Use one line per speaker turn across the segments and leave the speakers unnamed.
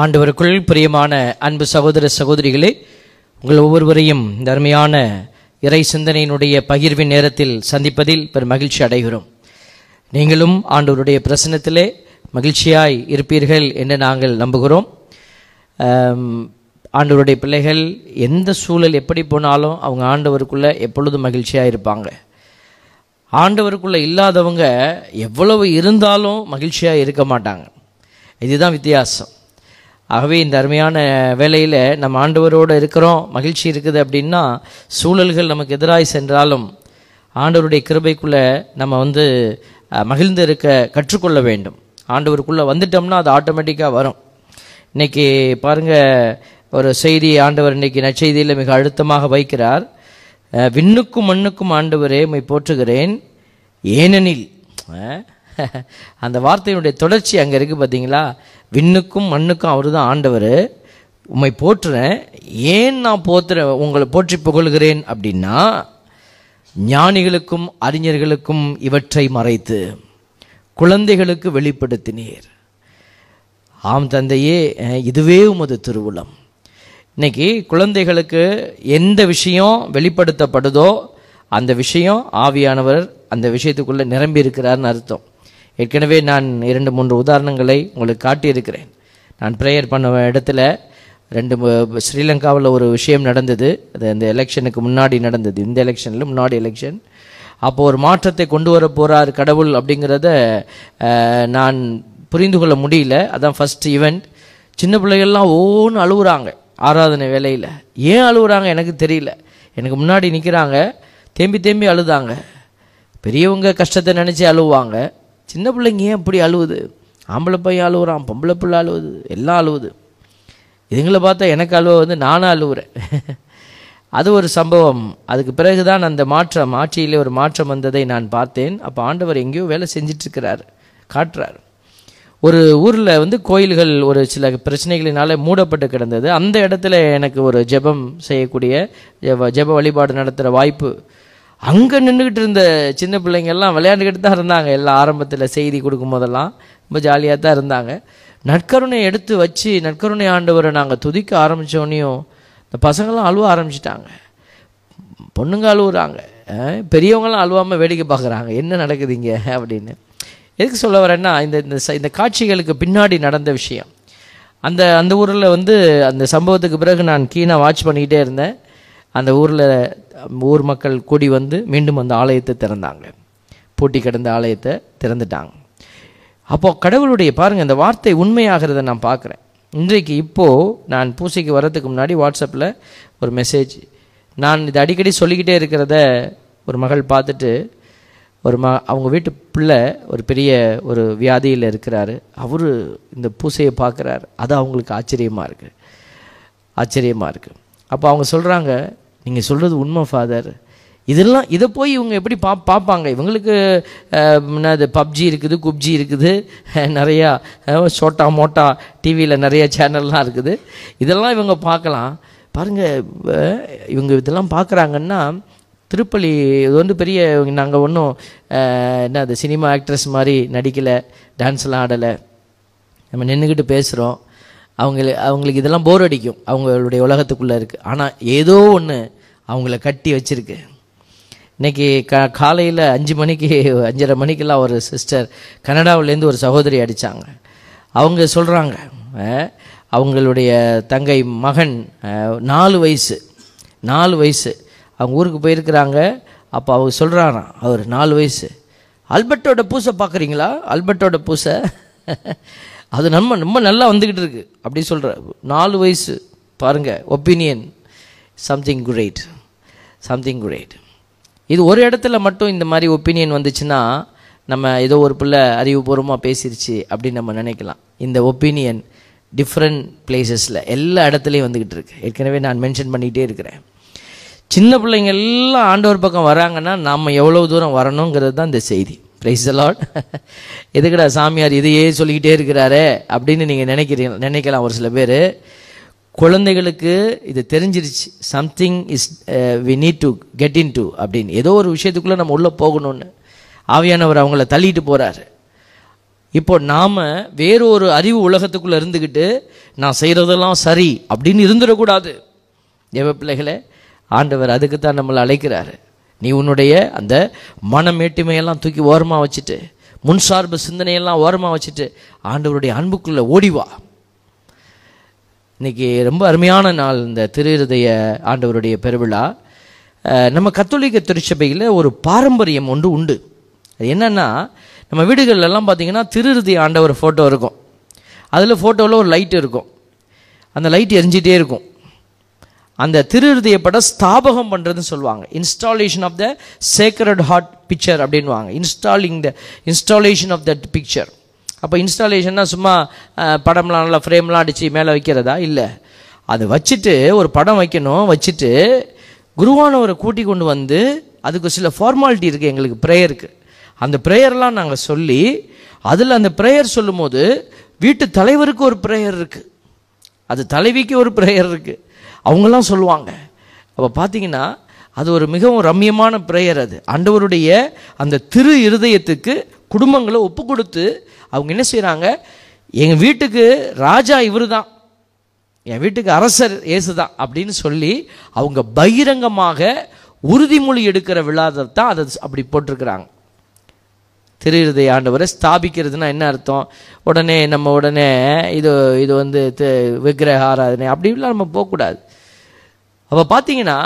ஆண்டவருக்குள் பிரியமான அன்பு சகோதர சகோதரிகளே உங்கள் ஒவ்வொருவரையும் தர்மையான இறை சிந்தனையினுடைய பகிர்வின் நேரத்தில் சந்திப்பதில் பெரும் மகிழ்ச்சி அடைகிறோம். நீங்களும் ஆண்டவருடைய பிரசனத்திலே மகிழ்ச்சியாய் இருப்பீர்கள் என்று நாங்கள் நம்புகிறோம். ஆண்டவருடைய பிள்ளைகள் எந்த சூழல் எப்படி போனாலும் அவங்க ஆண்டவருக்குள்ளே எப்பொழுதும் மகிழ்ச்சியாக இருப்பாங்க. ஆண்டவருக்குள்ளே இல்லாதவங்க எவ்வளவு இருந்தாலும் மகிழ்ச்சியாக இருக்க மாட்டாங்க. இதுதான் வித்தியாசம். ஆகவே இந்த அருமையான வேலையில் நம்ம ஆண்டவரோடு இருக்கிறோம் மகிழ்ச்சி இருக்குது அப்படின்னா சூழல்கள் நமக்கு எதிராய் சென்றாலும் ஆண்டவருடைய கிருபைக்குள்ளே நம்ம வந்து மகிழ்ந்து இருக்க கற்றுக்கொள்ள வேண்டும். ஆண்டவருக்குள்ளே வந்துட்டோம்னா அது ஆட்டோமேட்டிக்காக வரும். இன்னைக்கு பாருங்க ஒரு செய்தி ஆண்டவர் இன்றைக்கி நற்செய்தியில் மிக அழுத்தமாக வைக்கிறார். விண்ணுக்கும் மண்ணுக்கும் ஆண்டவரே உம்மை போற்றுகிறேன். ஏனெனில் அந்த வார்த்தையினுடைய தொடர்ச்சி அங்கே இருக்குது பார்த்தீங்களா விண்ணுக்கும் மண்ணுக்கும் அவர் தான் ஆண்டவர். உம்மை போற்றுறேன். ஏன் நான் போத்துற உங்களை போற்றி புகழ்கிறேன் அப்படின்னா ஞானிகளுக்கும் அறிஞர்களுக்கும் இவற்றை மறைத்து குழந்தைகளுக்கு வெளிப்படுத்தினீர். ஆம் தந்தையே இதுவே உமது திருவுளம். இன்னைக்கு குழந்தைகளுக்கு எந்த விஷயம் வெளிப்படுத்தப்படுதோ அந்த விஷயம் ஆவியானவர் அந்த விஷயத்துக்குள்ளே நிரம்பி இருக்கிறார்னு அர்த்தம். ஏற்கனவே நான் இரண்டு மூன்று உதாரணங்களை உங்களுக்கு காட்டியிருக்கிறேன். நான் ப்ரேயர் பண்ண இடத்துல ரெண்டு ஸ்ரீலங்காவில் ஒரு விஷயம் நடந்தது. அது அந்த எலெக்ஷனுக்கு முன்னாடி நடந்தது. இந்த எலெக்ஷனில் முன்னாடி எலெக்ஷன் அப்போ ஒரு மாற்றத்தை கொண்டு வர போகிறார் கடவுள் அப்படிங்கிறத நான் புரிந்து கொள்ள முடியல. அதான் ஃபஸ்ட் ஈவெண்ட் சின்ன பிள்ளைகள்லாம் ஓன்னு அழுகுறாங்க ஆராதனை வேலையில். ஏன் அழுகுறாங்க எனக்கு தெரியல. எனக்கு முன்னாடி நிற்கிறாங்க தேம்பி தேம்பி அழுதாங்க. பெரியவங்க கஷ்டத்தை நினச்சி அழுவாங்க. சின்ன பிள்ளைங்க ஏன் இப்படி அழுவுது? ஆம்பளை பையன் அழுவுறான் பொம்பளை பிள்ளை அழுவுது எல்லாம் அழுவுது. இதுங்களை பார்த்தா எனக்கு அழுவ வந்து நானும் அழுவுறேன். அது ஒரு சம்பவம். அதுக்கு பிறகுதான் அந்த மாற்றம் ஆட்சியிலே ஒரு மாற்றம் வந்ததை நான் பார்த்தேன். அப்போ ஆண்டவர் எங்கேயோ வேலை செஞ்சிட்ருக்கிறார் காட்டுறார். ஒரு ஊரில் வந்து கோயில்கள் ஒரு சில பிரச்சனைகளினால் மூடப்பட்டு கிடந்தது. அந்த இடத்துல எனக்கு ஒரு ஜெபம் செய்யக்கூடிய ஜெப ஜெப வழிபாடு நடத்துகிற வாய்ப்பு அங்கே நின்றுக்கிட்டு இருந்த சின்ன பிள்ளைங்கள்லாம் விளையாண்டுக்கிட்டு தான் இருந்தாங்க. எல்லாம் ஆரம்பத்தில் செய்தி கொடுக்கும் போதெல்லாம் ரொம்ப ஜாலியாக தான் இருந்தாங்க. நற்கருணை எடுத்து வச்சு நற்கருணை ஆண்டவரை நாங்கள் துதிக்க ஆரம்பித்தோடனையும் இந்த பசங்களாம் அழுவ ஆரம்பிச்சிட்டாங்க. பொண்ணுங்க அழுவுறாங்க. பெரியவங்களாம் அழுவாமல் வேடிக்கை பார்க்குறாங்க. என்ன நடக்குது இங்கே? அப்படின்னு. எதுக்கு சொல்ல வரேன்னா இந்த இந்த ச- இந்த காட்சிகளுக்கு பின்னாடி நடந்த விஷயம். அந்த அந்த ஊரில் வந்து அந்த சம்பவத்துக்கு பிறகு நான் கீனாக வாட்ச் பண்ணிக்கிட்டே இருந்தேன். அந்த ஊரில் ஊர் மக்கள் கூடி வந்து மீண்டும் அந்த ஆலயத்தை திறந்தாங்க. பூட்டி கிடந்த ஆலயத்தை திறந்துட்டாங்க. அப்போ கடவுளுடைய பாருங்கள் இந்த வார்த்தை உண்மையாகிறத நான் பார்க்குறேன். இன்றைக்கு இப்போது நான் பூசைக்கு வர்றதுக்கு முன்னாடி வாட்ஸ்அப்பில் ஒரு மெசேஜ். நான் இது அடிக்கடி சொல்லிக்கிட்டே இருக்கிறத ஒரு மகள் பார்த்துட்டு ஒரு ம அவங்க வீட்டு பிள்ளை ஒரு பெரிய ஒரு வியாதியில் இருக்கிறாரு. அவர் இந்த பூசையை பார்க்குறாரு. அது அவங்களுக்கு ஆச்சரியமாக இருக்குது ஆச்சரியமாக இருக்குது அப்போ அவங்க சொல்கிறாங்க நீங்கள் சொல்கிறது உண்மை ஃபாதர் இதெல்லாம் இதை போய் இவங்க எப்படி பா பார்ப்பாங்க? இவங்களுக்கு என்னது பப்ஜி இருக்குது குப்ஜி இருக்குது நிறையா சோட்டா மோட்டா டிவியில் நிறைய சேனல்லாம் இருக்குது. இதெல்லாம் இவங்க பார்க்கலாம். பாருங்கள் இவங்க இதெல்லாம் பார்க்குறாங்கன்னா திருப்பலி இது வந்து பெரிய நாங்கள் ஒன்றும் என்ன அது சினிமா ஆக்ட்ரஸ் மாதிரி நடிக்கலை டான்ஸ்லாம் ஆடலை. நம்ம நின்றுக்கிட்டு பேசுகிறோம் அவங்கள அவங்களுக்கு இதெல்லாம் போர் அடிக்கும். அவங்களுடைய உலகத்துக்குள்ளே இருக்குது ஆனால் ஏதோ ஒன்று அவங்கள கட்டி வச்சிருக்கு. இன்னைக்கு க காலையில் அஞ்சு மணிக்கு அஞ்சரை மணிக்கெல்லாம் ஒரு சிஸ்டர் கனடாவிலேருந்து ஒரு சகோதரி அடித்தாங்க அவங்க சொல்கிறாங்க அவங்களுடைய தங்கை மகன் நாலு வயசு நாலு வயசு. அவங்க ஊருக்கு போயிருக்கிறாங்க. அப்போ அவங்க சொல்கிறாராம் அவர் நாலு வயசு. அல்பர்ட்டோட பூசை பார்க்குறீங்களா? அல்பர்ட்டோட பூசை. அது நம்ம ரொம்ப நல்லா வந்துக்கிட்டு இருக்கு. அப்படி சொல்கிற நாலு வயசு பாருங்கள் opinion something great something great இது ஒரு இடத்துல மட்டும் இந்த மாதிரி ஒப்பீனியன் வந்துச்சுன்னா நம்ம ஏதோ ஒரு பிள்ளை அறிவுபூர்வமாக பேசிருச்சு அப்படின்னு நம்ம நினைக்கலாம். இந்த ஒப்பீனியன் டிஃப்ரெண்ட் பிளேசஸில் எல்லா இடத்துலையும் வந்துக்கிட்டு இருக்கு. ஏற்கனவே நான் மென்ஷன் பண்ணிகிட்டே இருக்கிறேன். சின்ன பிள்ளைங்க எல்லாம் ஆண்டவர் பக்கம் வராங்கன்னா நம்ம எவ்வளோ தூரம் வரணுங்கிறது தான் இந்த செய்தி. பிரைஸ் அலாட் எதுக்கடா சாமியார் இதையே சொல்லிக்கிட்டே இருக்கிறாரே அப்படின்னு நீங்கள் நினைக்கிறீங்க நினைக்கலாம் ஒரு சில பேர். குழந்தைகளுக்கு இது தெரிஞ்சிருச்சு. Something is we need to get in to அப்படின்னு. ஏதோ ஒரு விஷயத்துக்குள்ளே நம்ம உள்ளே போகணும்னு. ஆவியானவர் அவங்கள தள்ளிட்டு போகிறாரு இப்போ நாம் வேறு ஒரு அறிவு உலகத்துக்குள்ளே இருந்துக்கிட்டு நான் செய்கிறதெல்லாம் சரி அப்படின்னு இருந்துடக்கூடாது. தேவ பிள்ளைகளே ஆண்டவர் அதுக்கு தான் நம்மளை அழைக்கிறாரு. நீ உன்னுடைய அந்த மனமேட்டுமையெல்லாம் தூக்கி ஓரமாக வச்சுட்டு முன்சார்பு சிந்தனையெல்லாம் ஓரமாக வச்சுட்டு ஆண்டவருடைய அன்புக்குள்ளே ஓடிவா இன்னைக்கு ரொம்ப அருமையான நாள் இந்த திருஹதய ஆண்டவருடைய பெருவிழா. நம்ம கத்தோலிக்க திருச்சபையில் ஒரு பாரம்பரியம் ஒன்று உண்டு. அது என்னென்னா நம்ம வீடுகள்ல பார்த்திங்கன்னா திருஹதய ஆண்டவர் ஃபோட்டோ இருக்கும். அதில் ஃபோட்டோவில் ஒரு லைட் இருக்கும். அந்த லைட் எரிஞ்சிட்டே இருக்கும். அந்த திருஹதய படம் ஸ்தாபகம் பண்ணுறதுன்னு சொல்லுவாங்க. Installation of the sacred heart picture அப்படின்வாங்க installing the installation of that picture அப்போ இன்ஸ்டாலேஷன்னா சும்மா படம்லாம் நல்லா ஃப்ரேம்லாம் அடித்து மேலே வைக்கிறதா? இல்லை. அது வச்சுட்டு ஒரு படம் வைக்கணும். வச்சுட்டு குருவானவரை கூட்டி கொண்டு வந்து அதுக்கு சில ஃபார்மாலிட்டி இருக்குது எங்களுக்கு ப்ரேயருக்கு அந்த ப்ரேயர்லாம் நாங்கள் சொல்லி அதில் அந்த ப்ரேயர் சொல்லும்போது வீட்டு தலைவருக்கு ஒரு ப்ரேயர் இருக்குது அது தலைவிக்கு ஒரு ப்ரேயர் இருக்குது அவங்கெல்லாம் சொல்லுவாங்க. அப்போ பார்த்தீங்கன்னா அது ஒரு மிகவும் ரம்மியமான ப்ரேயர் அது. ஆண்டவருடைய அந்த திரு இருதயத்துக்கு குடும்பங்களை ஒப்பு கொடுத்து அவங்க என்ன செய்கிறாங்க எங்கள் வீட்டுக்கு ராஜா இவர் தான் என் வீட்டுக்கு அரசர் இயேசு தான் அப்படின்னு சொல்லி அவங்க பகிரங்கமாக உறுதிமொழி எடுக்கிற விழாதான் அதை அப்படி போட்டிருக்கிறாங்க. திரு இருதய ஆண்டவரை ஸ்தாபிக்கிறதுனா என்ன அர்த்தம்? உடனே நம்ம உடனே இது இது வந்து விக்கிரக ஆராதனை அப்படிலாம் நம்ம போகக்கூடாது. அப்போ பார்த்தீங்கன்னா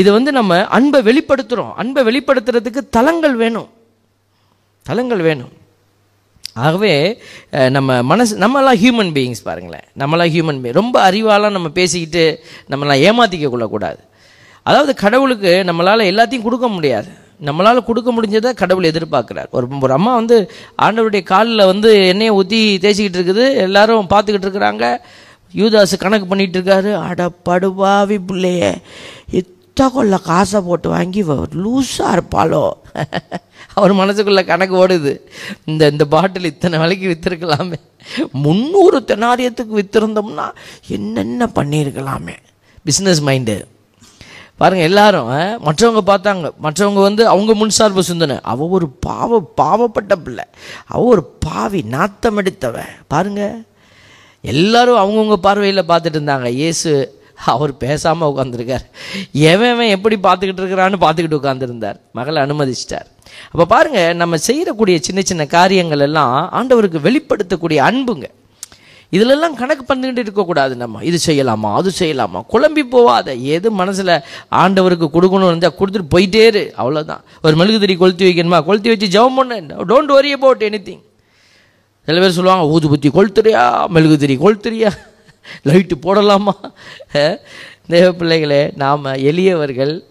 இது வந்து நம்ம அன்பை வெளிப்படுத்துகிறோம் அன்பை வெளிப்படுத்துறதுக்கு தலங்கள் வேணும். தலங்கள் வேணும். ஆகவே நம்ம மனசு நம்மலாம் ஹியூமன் பீயிங்ஸ் பாருங்களேன். நம்மளாம் ஹியூமன் பீயிங் ரொம்ப அறிவாலாம் நம்ம பேசிக்கிட்டு நம்மளாம் ஏமாற்றிக்க கொள்ளக்கூடாது அதாவது கடவுளுக்கு நம்மளால் எல்லாத்தையும் கொடுக்க முடியாது. நம்மளால் கொடுக்க முடிஞ்சதை கடவுள் எதிர்பார்க்குறார். ஒரு ஒரு அம்மா வந்து ஆண்டவருடைய காலில் வந்து எண்ணெயை ஊற்றி தேய்ச்சிக்கிட்டு இருக்குது. எல்லாரும் பார்த்துக்கிட்டு இருக்கிறாங்க. யூதாஸ் கணக்கு பண்ணிட்டு இருக்காரு அட படுபாவி பிள்ளைய. இத்த கொள்ள காசை போட்டு வாங்கி லூஸாக இருப்பாளோ. அவர் மனசுக்குள்ளே கணக்கு ஓடுது. இந்த இந்த பாட்டில் இத்தனை விலைக்கு விற்றுருக்கலாமே முந்நூறு தெனாரியத்துக்கு விற்றுருந்தோம்னா என்னென்ன பண்ணியிருக்கலாமே. பிஸ்னஸ் மைண்டு பாருங்க எல்லாரும் மற்றவங்க பார்த்தாங்க. மற்றவங்க வந்து அவங்க முன்சார்பு சிந்தனை. அவ ஒரு பாவ பாவப்பட்ட பிள்ளை. அவ ஒரு பாவி நாத்தம் எடுத்தவ. பாருங்க. எல்லாரும் அவங்கவுங்க பார்வையில் பார்த்துட்டு இருந்தாங்க. இயேசு அவர் பேசாமல் உட்காந்துருக்கார் எவன் எவன் எப்படி பார்த்துக்கிட்டு இருக்கிறான்னு பார்த்துக்கிட்டு உட்காந்துருந்தார் மகளை அனுமதிச்சிட்டார். அப்போ பாருங்க நம்ம செய்யக்கூடிய சின்ன சின்ன காரியங்கள் எல்லாம் ஆண்டவருக்கு வெளிப்படுத்தக்கூடிய அன்புங்க. இதிலெல்லாம் கணக்கு பண்ணிக்கிட்டு இருக்கக்கூடாது நம்ம. இது செய்யலாமா அது செய்யலாமா? குழம்பி போவாத. எது மனசில் ஆண்டவருக்கு கொடுக்கணும்னு இருந்தால் கொடுத்துட்டு போயிட்டே இரு. அவ்வளோதான் ஒரு மெழுகுதிரி கொளுத்தி வைக்கணுமா? கொளுத்தி வச்சு ஜெபம் பண்ண. Don't worry about any thing சில பேர் சொல்லுவாங்க ஊதுபத்தி கொளுத்துறியா மெழுகுதிரி கொளுத்துறியா? லைட்டு போடலாமா? தேவ பிள்ளைகளே நாம் எளியவர்கள்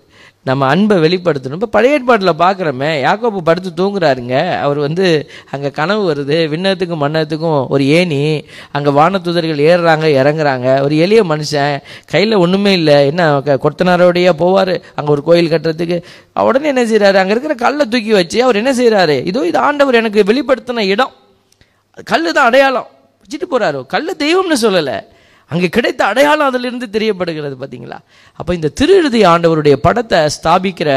நம்ம அன்பை வெளிப்படுத்தணும். இப்போ பழைய ஏற்பாட்டில் பார்க்குறோமே யாக்கோப்பு படுத்து தூங்குறாருங்க. அவர் வந்து அங்கே கனவு வருது விண்ணத்துக்கும் மன்னத்துக்கும் ஒரு ஏணி அங்கே வானத்துதர்கள் ஏறுறாங்க இறங்குறாங்க. ஒரு எளிய மனுஷன் கையில் ஒன்றுமே இல்லை. என்ன க- கொத்தனாரோடையே போவார் அங்கே ஒரு கோயில் கட்டுறதுக்கு. உடனே என்ன செய்கிறாரு அங்கே இருக்கிற கல்லை தூக்கி வச்சு அவர் என்ன செய்கிறாரு இதோ இது ஆண்டவர் எனக்கு வெளிப்படுத்தின இடம். கல் தான் அடையாளம். வச்சுட்டு போகிறாரோ கல் தெய்வம்னு சொல்லலை. அங்கே கிடைத்த அடையாளம் அதிலிருந்து தெரியப்படுகிறது பார்த்தீங்களா அப்போ இந்த திருஇறுதி ஆண்டவருடைய படத்தை ஸ்தாபிக்கிற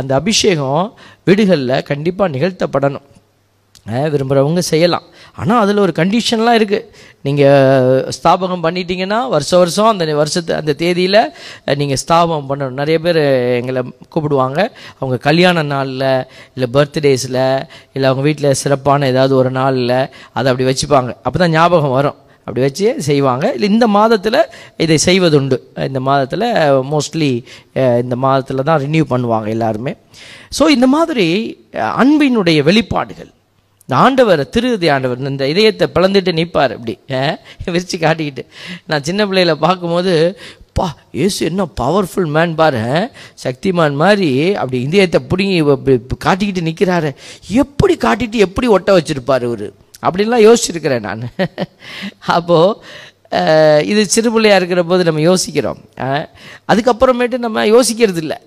அந்த அபிஷேகம் வீடுகளில் கண்டிப்பாக நிகழ்த்தப்படணும். விரும்புகிறவங்க செய்யலாம். ஆனால் அதில் ஒரு கண்டிஷன்லாம் இருக்குது நீங்கள் ஸ்தாபகம் பண்ணிட்டீங்கன்னா வருஷம் வருஷம் அந்த வருஷத்து அந்த தேதியில் நீங்கள் ஸ்தாபகம் பண்ணணும். நிறைய பேர் எங்களை கூப்பிடுவாங்க. அவங்க கல்யாண நாளில் இல்லை பர்த்டேஸில் இல்லை அவங்க வீட்டில் சிறப்பான ஏதாவது ஒரு நாளில் அதை அப்படி வச்சுப்பாங்க. அப்போ தான் ஞாபகம் வரும். அப்படி வச்சு செய்வாங்க. இல்லை இந்த மாதத்தில் இதை செய்வதுண்டு. இந்த மாதத்தில் மோஸ்ட்லி இந்த மாதத்தில் தான் ரினியூ பண்ணுவாங்க எல்லாருமே. ஸோ இந்த மாதிரி அன்பினுடைய வெளிப்பாடுகள். இந்த ஆண்டவர் திருதி ஆண்டவர் இந்த இதயத்தை பிளந்துட்டு நிற்பார் இப்படி அஹ், விரிச்சு காட்டிக்கிட்டு. நான் சின்ன பிள்ளையில பார்க்கும்போது பா ஏசு என்ன பவர்ஃபுல் மேன் பாரு சக்திமான் மாதிரி அப்படி இதயத்தை பிடிங்கி காட்டிக்கிட்டு நிற்கிறாரு எப்படி காட்டிட்டு எப்படி ஒட்ட வச்சிருப்பார் இவர்? அப்படின்லாம் யோசிச்சிருக்கிறேன் நான். அப்போது இது சிறு பிள்ளையா இருக்கிற போது நம்ம யோசிக்கிறோம். அதுக்கப்புறமேட்டு நம்ம யோசிக்கிறது இல்லை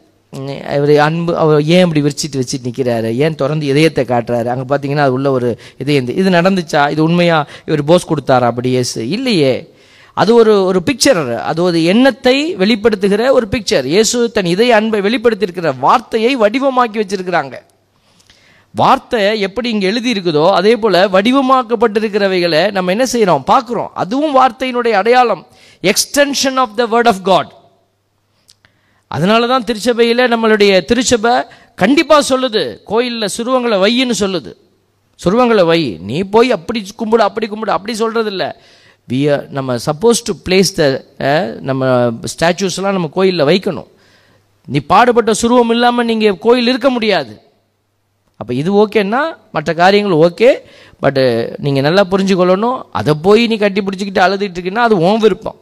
அவர் அன்பு அவர் ஏன் இப்படி விரிச்சிட்டு வச்சுட்டு நிற்கிறாரு ஏன் திறந்து இதயத்தை காட்டுறாரு? அங்கே பார்த்தீங்கன்னா அது உள்ள ஒரு இதயம் இது நடந்துச்சா? இது உண்மையாக இவர் போஸ் கொடுத்தாரா? அப்படி இயேசு இல்லையே. அது ஒரு ஒரு பிக்சர் அது ஒரு எண்ணத்தை வெளிப்படுத்துகிற ஒரு பிக்சர் இயேசு தன் இதய அன்பை வெளிப்படுத்தியிருக்கிற வார்த்தையை வடிவமாக்கி வச்சிருக்கிறாங்க. வார்த்தை எப்படி இங்கே எழுதியிருக்குதோ அதே போல் வடிவமாக்கப்பட்டிருக்கிறவைகளை நம்ம என்ன செய்கிறோம் பார்க்குறோம். அதுவும் வார்த்தையினுடைய அடையாளம். Extension of the word of God அதனால தான் திருச்சபையில் நம்மளுடைய திருச்சபை கண்டிப்பாக சொல்லுது. கோயிலில் சுருவங்களை வையின்னு சொல்லுது. சுருவங்களை வை. நீ போய் அப்படி கும்பிடு அப்படி கும்பிடு அப்படி சொல்கிறது இல்லை வி நம்ம சப்போஸ் டு பிளேஸ் த நம்ம ஸ்டாச்சூஸ்லாம் நம்ம கோயிலில் வைக்கணும். நீ பாடுபட்ட சுருவம் இல்லாமல் நீங்கள் கோயில் இருக்க முடியாது. அப்போ இது ஓகேன்னா மற்ற காரியங்கள் ஓகே. பட்டு நீங்கள் நல்லா புரிஞ்சுக்கொள்ளணும். அதை போய் நீ கட்டி பிடிச்சிக்கிட்டு அழுதுட்டு இருக்கீங்கன்னா அது உன் விருப்பம்.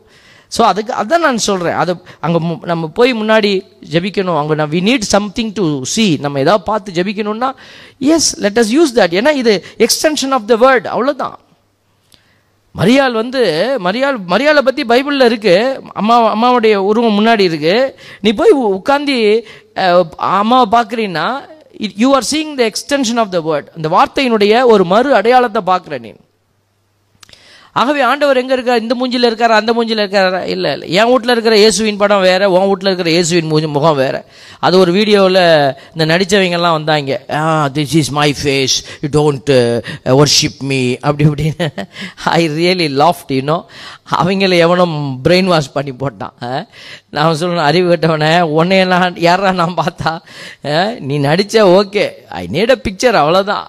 ஸோ அதுக்கு அதான் நான் சொல்கிறேன் அதை அங்கே நம்ம போய் முன்னாடி ஜெபிக்கணும். அங்கே நான் we need something to see நம்ம ஏதாவது பார்த்து ஜபிக்கணும்னா yes let us use that ஏன்னா இது எக்ஸ்டென்ஷன் ஆஃப் த வேர்ட் அவ்வளோதான் மரியாள் வந்து மரியாள் மரியாளை பற்றி பைபிளில் இருக்குது அம்மா அம்மாவுடைய உருவம் முன்னாடி இருக்குது நீ போய் உட்காந்து அம்மாவை பார்க்குறீன்னா you are seeing the extension of the word அந்த வார்த்தையினுடைய ஒரு மறு அடையாளத்தை பார்க்குற நீ. ஆகவே ஆண்டவர் எங்கே இருக்கார்? இந்த மூஞ்சில் இருக்கார்? அந்த மூஞ்சில் இருக்கார்? இல்லை இல்லை. என் வீட்டில் இருக்கிற இயேசுவின் படம் வேறு உன் வீட்டில் இருக்கிற இயேசுவின் மூஞ்சி முகம் வேறு. அது ஒரு வீடியோவில் இந்த நடித்தவங்கெல்லாம் வந்தாங்க. ஆ this is my face you don't worship me அப்படி இப்படின்னு. ஐ ரியலி லாஃப்ட் யூனோ அவங்கள எவனும் பிரெயின் வாஷ் பண்ணி போட்டான். நான் சொல்லணும் அறிவு கட்டவனே உன்னையெல்லாம் யாரா நான் பார்த்தா? நீ நடித்த okay. I need a picture அவ்வளோதான்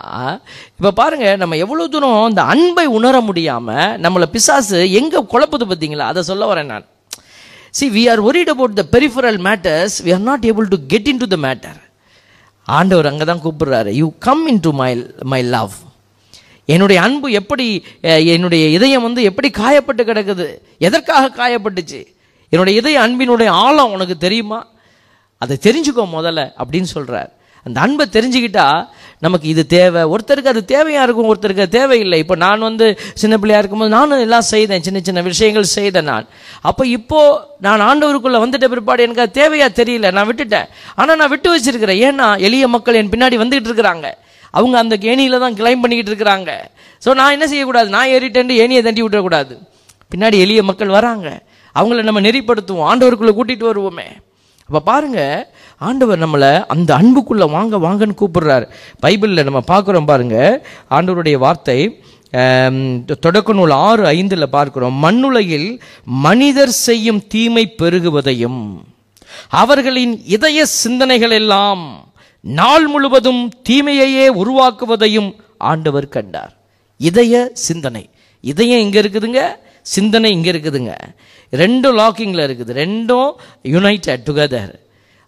இப்போ பாருங்கள் நம்ம எவ்வளோ தூரம் இந்த அன்பை உணர முடியாமல் நம்மளை பிசாசு எங்கே குழப்புது பார்த்தீங்களா அதை சொல்ல வரேன் நான். See we are worried about the peripheral matters we are not able to get in to the matter ஆண்டவர் அங்கே தான் கூப்பிடுறாரு. You come in to my my love என்னுடைய அன்பு எப்படி என்னுடைய இதயம் வந்து எப்படி காயப்பட்டு கிடக்குது? எதற்காக காயப்பட்டுச்சு? என்னுடைய இதய அன்பினுடைய ஆழம் உனக்கு தெரியுமா? அதை தெரிஞ்சுக்கோ முதல்ல அப்படின்னு சொல்கிறார் அந்த அன்பை தெரிஞ்சுக்கிட்டா நமக்கு இது தேவை. ஒருத்தருக்கு அது தேவையாக இருக்கும் ஒருத்தருக்கு அது தேவையில்லை. இப்போ நான் வந்து சின்ன பிள்ளையாக இருக்கும்போது நானும் எல்லாம் செய்தேன். சின்ன சின்ன விஷயங்கள் செய்தேன் நான். அப்போ இப்போது நான் ஆண்டவருக்குள்ளே வந்துட்ட பிற்பாடு எனக்கு அது தேவையாக தெரியல. நான் விட்டுட்டேன். ஆனால் நான் விட்டு வச்சிருக்கிறேன். ஏன்னா எளிய மக்கள் என் பின்னாடி வந்துகிட்டு இருக்கிறாங்க. அவங்க அந்த கேணியில் தான் கிளைம் பண்ணிக்கிட்டு இருக்கிறாங்க. ஸோ நான் என்ன செய்யக்கூடாது? நான் ஏறிட்டேன் ஏணியை தண்டி விட்டுறக்கூடாது பின்னாடி எளிய மக்கள் வராங்க. அவங்கள நம்ம நெறிப்படுத்துவோம். ஆண்டவருக்குள்ளே கூட்டிகிட்டு வருவோமே. அப்போ பாருங்கள் ஆண்டவர் நம்மளை அந்த அன்புக்குள்ளே வாங்க வாங்கன்னு கூப்பிடுறாரு. பைபிளில் நம்ம பார்க்குறோம் பாருங்கள் ஆண்டவருடைய வார்த்தை தொடக்க நூல் ஆறு ஐந்தில் பார்க்கிறோம். மண்ணுலகில் மனிதர் செய்யும் தீமை பெருகுவதையும் அவர்களின் இதய சிந்தனைகள் எல்லாம் நாள் முழுவதும் தீமையையே உருவாக்குவதையும் ஆண்டவர் கண்டார். இதய சிந்தனை. இதயம் இங்கே இருக்குதுங்க? சிந்தனை இங்கே இருக்குதுங்க. ரெண்டும் லாக்கிங்கில் இருக்குது. ரெண்டும் யுனைடட் டுகெதர்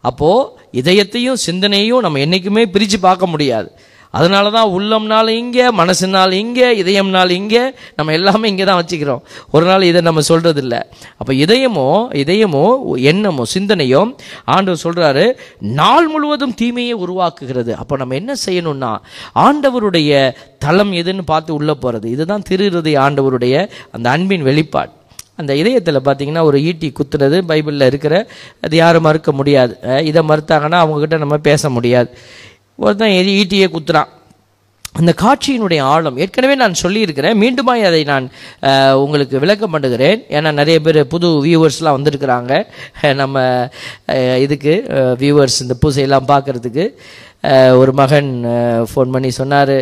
அப்போது இதயத்தையும் சிந்தனையும் நம்ம என்றைக்குமே பிரித்து பார்க்க முடியாது. அதனால தான் உள்ளம்னால இங்கே மனசுனால் இங்கே இதயம்னால் இங்கே நம்ம எல்லாமே இங்கே தான் வச்சுக்கிறோம். ஒரு நாள் இதை நம்ம சொல்கிறதில்ல அப்போ இதயமோ இதயமோ எண்ணமோ சிந்தனையோ ஆண்டவர் சொல்கிறாரு நாள் முழுவதும் தீமையை உருவாக்குகிறது. அப்போ நம்ம என்ன செய்யணும்னா ஆண்டவருடைய தளம் எதுன்னு பார்த்து உள்ளே போகிறது இதுதான் திரு ஆண்டவருடைய அந்த அன்பின் வெளிப்பாடு. அந்த இதயத்தில் பார்த்தீங்கன்னா ஒரு ஈட்டி குத்துனது பைபிளில் இருக்கிற அது யாரும் மறுக்க முடியாது. இதை மறுத்தாங்கன்னா அவங்கக்கிட்ட நம்ம பேச முடியாது. ஒருத்தன் எது ஈட்டியே குத்துறான். அந்த காட்சியினுடைய ஆழம் ஏற்கனவே நான் சொல்லியிருக்கிறேன். மீண்டுமாய் அதை நான் உங்களுக்கு விளக்கம் பண்ணுகிறேன். ஏன்னா நிறைய பேர் புது வியூவர்ஸ்லாம் வந்திருக்கிறாங்க. நம்ம இதுக்கு வியூவர்ஸ் இந்த பூசையெல்லாம் பார்க்குறதுக்கு. ஒரு மகன் ஃபோன் பண்ணி சொன்னார்.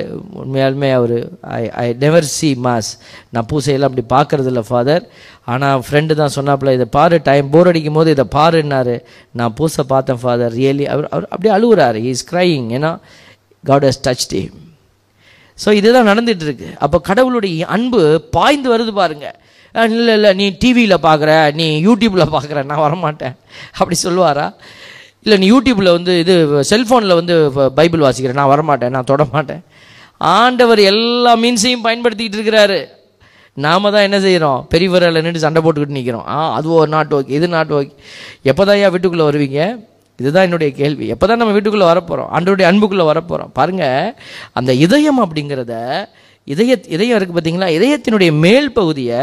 உண்மையாலுமே அவர் I I never see mass நான் பூசையெல்லாம் அப்படி பார்க்குறதில்ல ஃபாதர் ஆனால் ஃப்ரெண்டு தான் சொன்னாப்புல இதை பாரு டைம் போர் அடிக்கும் போது இதை பாருன்னாரு. நான் பூசை பார்த்தேன் ஃபாதர் ரியலி அவர் அவர் அப்படியே அழுகுறாரு. இஸ் க்ரையிங் ஏன்னா God has touch them so இதுதான் நடந்துட்டு இருக்கு அப்போ கடவுளுடைய அன்பு பாய்ந்து வருது பாருங்க. இல்லை இல்லை நீ டிவியில் பார்க்குற நீ யூடியூப்பில் பார்க்குற நான் வரமாட்டேன். அப்படி சொல்லுவாரா? இல்லை நீ யூடியூப்பில் வந்து இது செல்ஃபோனில் வந்து பைபிள் வாசிக்கிறேன். நான் வரமாட்டேன் நான் தொட மாட்டேன் ஆண்டவர் எல்லா மீன்ஸையும் பயன்படுத்திக்கிட்டு இருக்கிறாரு. நாம தான் என்ன செய்கிறோம் பெரியவரில் நின்று சண்டை போட்டுக்கிட்டு நிற்கிறோம் ஆ அது ஒரு நாட்டு ஓகே இது நாட்டு ஓகே எப்போ தான் ஏன் வீட்டுக்குள்ளே வருவீங்க? இதுதான் என்னுடைய கேள்வி. எப்போ தான் நம்ம வீட்டுக்குள்ளே வரப்போகிறோம் அன்றோடைய அன்புக்குள்ளே வரப்போகிறோம் பாருங்கள் அந்த இதயம் அப்படிங்கிறத இதய இதயம் இருக்குது பார்த்தீங்களா இதயத்தினுடைய மேல் பகுதியை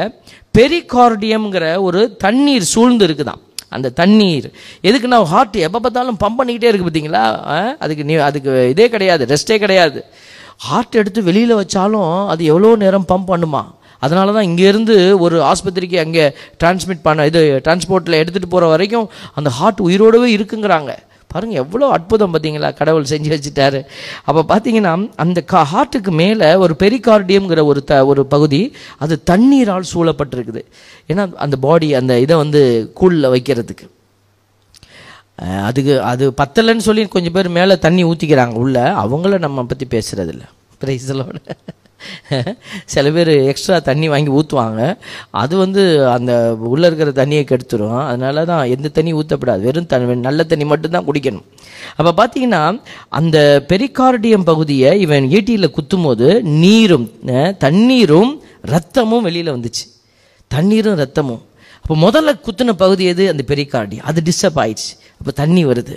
பெரிகார்டியம்ங்கிற ஒரு தண்ணீர் சூழ்ந்து இருக்குதான் அந்த தண்ணீர். எதுக்கு நான் ஹார்ட் எப்போ பார்த்தாலும் பம்ப் பண்ணிக்கிட்டே இருக்குது பார்த்தீங்களா? அதுக்கு நீ அதுக்கு இதே கிடையாது ரெஸ்ட்டே கிடையாது. ஹார்ட் எடுத்து வெளியில் வச்சாலும் அது எவ்வளோ நேரம் பம்ப் பண்ணுமா? அதனால தான் இங்கேருந்து ஒரு ஆஸ்பத்திரிக்கு அங்கே டிரான்ஸ்மிட் பண்ண இது டிரான்ஸ்போர்ட்டில் எடுத்துகிட்டு போகிற வரைக்கும் அந்த ஹார்ட் உயிரோடவே இருக்குங்கிறாங்க. பாருங்கள் எவ்வளோ அற்புதம் பார்த்தீங்களா கடவுள் செஞ்சு வச்சுட்டாரு. அப்போ பார்த்தீங்கன்னா அந்த கா ஹார்ட்டுக்கு மேலே ஒரு பெரிகார்டியம்ங்கிற ஒரு த ஒரு பகுதி அது தண்ணீரால் சூழப்பட்டிருக்குது. ஏன்னா அந்த பாடி அந்த இதை வந்து கூழில் வைக்கிறதுக்கு. அதுக்கு அது பத்தலைன்னு சொல்லி கொஞ்சம் பேர் மேலே தண்ணி ஊற்றிக்கிறாங்க உள்ள. அவங்கள நம்ம பற்றி பேசுகிறதில்ல பிரைஸலோட சில பேர் எக்ஸ்ட்ரா தண்ணி வாங்கி ஊற்றுவாங்க அது வந்து அந்த உள்ளே இருக்கிற தண்ணியை கெடுத்துரும். அதனால தான் எந்த தண்ணி ஊற்றப்படாது வெறும் தண்ணி நல்ல தண்ணி மட்டும்தான் குடிக்கணும். அப்போ பார்த்தீங்கன்னா அந்த பெரிகார்டியம் பகுதியை இவன் ஈட்டியில் குத்தும்போது நீரும் தண்ணீரும் ரத்தமும் வெளியில் வந்துச்சு. தண்ணீரும் ரத்தமும். அப்போ முதல்ல குத்துன பகுதி எது? அந்த பெரிகார்டி அது டிஸ்டர்ப் ஆயிடுச்சு. அப்போ தண்ணி வருது.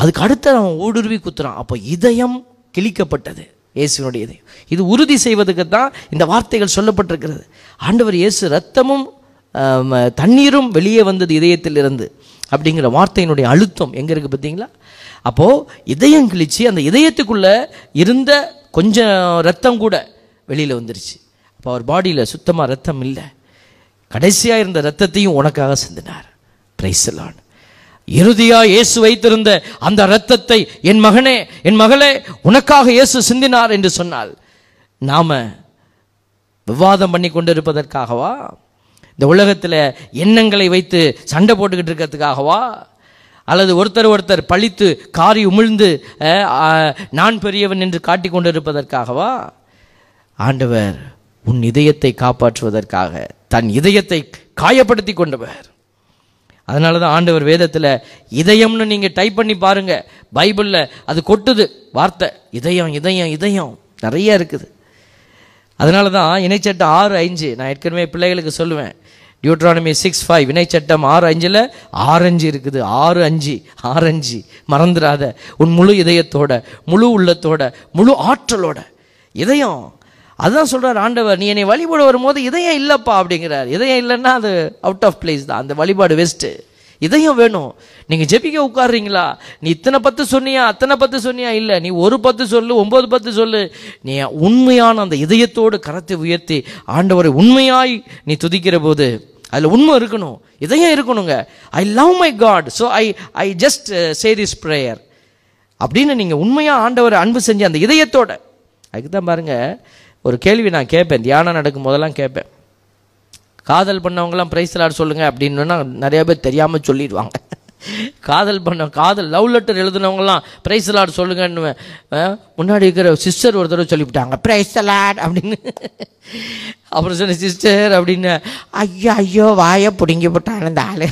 அதுக்கு அடுத்து அவன் ஊடுருவி குத்துறான். அப்போ இதயம் கிழிக்கப்பட்டது. இயேசுவினுடைய இதயம் இது உறுதி செய்வதற்கு தான் இந்த வார்த்தைகள் சொல்லப்பட்டிருக்கிறது. ஆண்டவர் இயேசு ரத்தமும் தண்ணீரும் வெளியே வந்தது இதயத்தில் இருந்து அப்படிங்கிற வார்த்தையினுடைய அழுத்தம் எங்கே இருக்குது பார்த்தீங்களா? அப்போது இதயம் கிழிச்சு அந்த இதயத்துக்குள்ளே இருந்த கொஞ்சம் ரத்தம் கூட வெளியில் வந்துருச்சு. அப்போ அவர் பாடியில் சுத்தமாக ரத்தம் இல்லை. கடைசியாக இருந்த ரத்தத்தையும் உனக்காக சிந்தினார். பிரைசலான் இறுதியா இயேசு வைத்திருந்த அந்த இரத்தத்தை என் மகனே என் மகளே உனக்காக இயேசு சிந்தினார் என்று சொன்னால் நாம விவாதம் பண்ணி கொண்டிருப்பதற்காகவா? இந்த உலகத்தில் எண்ணங்களை வைத்து சண்டை போட்டுக்கிட்டு இருக்கிறதுக்காகவா? அல்லது ஒருத்தர் ஒருத்தர் பழித்து காரி உமிழ்ந்து நான் பெரியவன் என்று காட்டி கொண்டிருப்பதற்காகவா? ஆண்டவர் உன் இதயத்தை காப்பாற்றுவதற்காக தன் இதயத்தை காயப்படுத்தி கொண்டவர். அதனால தான் ஆண்டவர் வேதத்தில் இதயம்னு நீங்கள் டைப் பண்ணி பாருங்கள் பைபிளில் அது கொட்டுது. வார்த்தை இதயம் இதயம் இதயம். நிறைய இருக்குது. அதனால தான் இணைச்சட்டம் ஆறு அஞ்சு நான் ஏற்கனவே பிள்ளைகளுக்கு சொல்லுவேன். டியூட்ரானமி சிக்ஸ் ஃபைவ் இணைச்சட்டம் ஆறு அஞ்சில் ஆரஞ்சு இருக்குது. ஆறு அஞ்சு ஆரஞ்சு மறந்துடாத. உன் முழு இதயத்தோட முழு உள்ளத்தோட முழு ஆற்றலோட. இதயம். அதுதான் சொல்கிறார் ஆண்டவர் நீ என்னை வழிபட வரும்போது இதயம் இல்லைப்பா அப்படிங்கிறார். இதயம் இல்லைன்னா அது அவுட் ஆஃப் பிளேஸ் தான். அந்த வழிபாடு வெஸ்ட்டு இதயம் வேணும். நீங்கள் ஜெபிக்க உட்காடுறீங்களா நீ இத்தனை பத்து சொன்னியா? அத்தனை பத்து சொன்னியா? இல்லை. நீ ஒரு பத்து சொல்லு ஒம்பது பத்து சொல்லு. நீ உண்மையான அந்த இதயத்தோடு கரத்தை உயர்த்தி ஆண்டவரை உண்மையாய் நீ துதிக்கிற போது அதில் உண்மை இருக்கணும். இதயம் இருக்கணுங்க. I love my God so I I just say this prayer அப்படின்னு நீங்கள் உண்மையாக ஆண்டவரை அன்பு செஞ்ச அந்த இதயத்தோட அதுக்கு தான் பாருங்கள் ஒரு கேள்வி நான் கேட்பேன் தியானம் நடக்கும் போதெல்லாம் கேட்பேன். காதல் பண்ணவங்களாம் ப்ரைஸ் லாட் சொல்லுங்கள் அப்படின்னா நிறைய பேர் தெரியாமல் சொல்லிடுவாங்க. காதல் பண்ண காதல் லவ் லெட்டர் எழுதுனவங்கலாம் ப்ரைஸ் லாட் சொல்லுங்கன்னு முன்னாடி இருக்கிற சிஸ்டர் ஒரு தடவை சொல்லிவிட்டாங்க ப்ரைஸ் லாட் அப்படின்னு. அப்புறம் சொன்ன சிஸ்டர் அப்படின்னு ஐயோ ஐயோ வாயை பிடுங்கி போட்டான் இந்த ஆளு.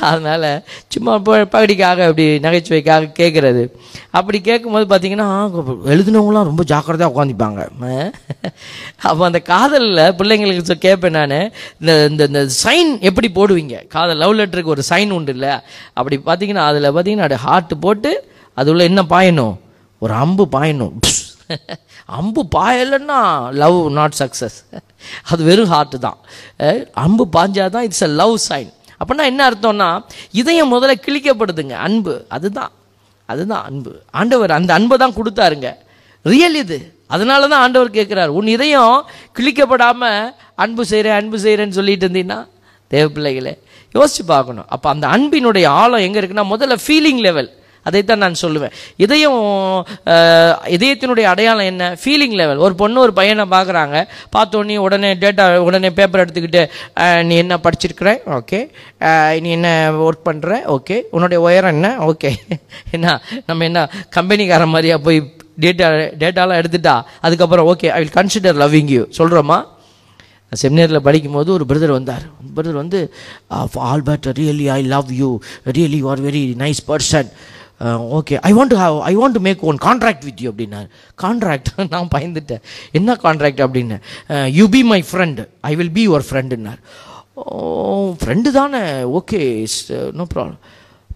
அதனால் சும்மா ப- பகடிக்காக அப்படி நகைச்சுவைக்காக கேட்குறது அப்படி கேட்கும்போது பார்த்தீங்கன்னா எழுதினவங்களாம் ரொம்ப ஜாக்கிரதையாக உட்காந்துப்பாங்க அப்போ அந்த காதலில் பிள்ளைங்களுக்கு சொ- கேட்பேன் நான். இந்த இந்த இந்த சைன் எப்படி போடுவீங்க? காதல் லவ் லெட்டருக்கு ஒரு சைன் உண்டு இல்லை? அப்படி பார்த்தீங்கன்னா அதில் பார்த்தீங்கன்னா அது ஹார்ட் போட்டு அது உள்ள என்ன பாயணும்? ஒரு அம்பு பாயணும். அம்பு பாயலைன்னா லவ் நாட் சக்ஸஸ் அது வெறும் ஹார்ட்டு தான். அம்பு அம்பு பாஞ்சாதான் இட்ஸ் அ லவ் சைன் அப்படின்னா என்ன அர்த்தம்னா இதயம் முதல்ல கிழிக்கப்படுதுங்க. அன்பு. அதுதான். அதுதான் அன்பு. ஆண்டவர் அந்த அன்பை தான் கொடுத்தாருங்க. ரியல் இது. அதனால தான் ஆண்டவர் கேட்குறாரு உன் இதயம் கிழிக்கப்படாமல் அன்பு செய்கிறேன் அன்பு செய்கிறேன்னு சொல்லிட்டு இருந்தீங்கன்னா தேவ பிள்ளைகளே யோசிச்சு பார்க்கணும். அப்போ அந்த அன்பினுடைய ஆழம் எங்கே இருக்குன்னா முதல்ல ஃபீலிங் லெவல் அதைத்தான் நான் சொல்லுவேன். இதயம் இதயத்தினுடைய அடையாளம் என்ன? ஃபீலிங் லெவல் ஒரு பொண்ணு ஒரு பையனை பார்க்குறாங்க. பார்த்தோன்னே உடனே டேட்டா உடனே பேப்பர் எடுத்துக்கிட்டு நீ என்ன படிச்சிருக்கிற? ஓகே நீ என்ன ஒர்க் பண்ணுற ஓகே உன்னுடைய உயரம் என்ன? ஓகே என்ன நம்ம என்ன கம்பெனிக்காரன் மாதிரியா போய் டேட்டா டேட்டாலாம் எடுத்துட்டா? அதுக்கப்புறம் okay I will consider loving you சொல்கிறோமா செமினரில் படிக்கும்போது ஒரு பிரதர் வந்தார். பிரதர் வந்து Albert really I love you really you are very nice person okay I want to have I want to make one contract with you அப்படின்னாரு. Contract நான் பயந்துட்டேன். என்ன கான்ட்ராக்ட் அப்படின்னு you be my friend I will be your ஃப்ரெண்டுன்னார் oh friend தானே okay no problem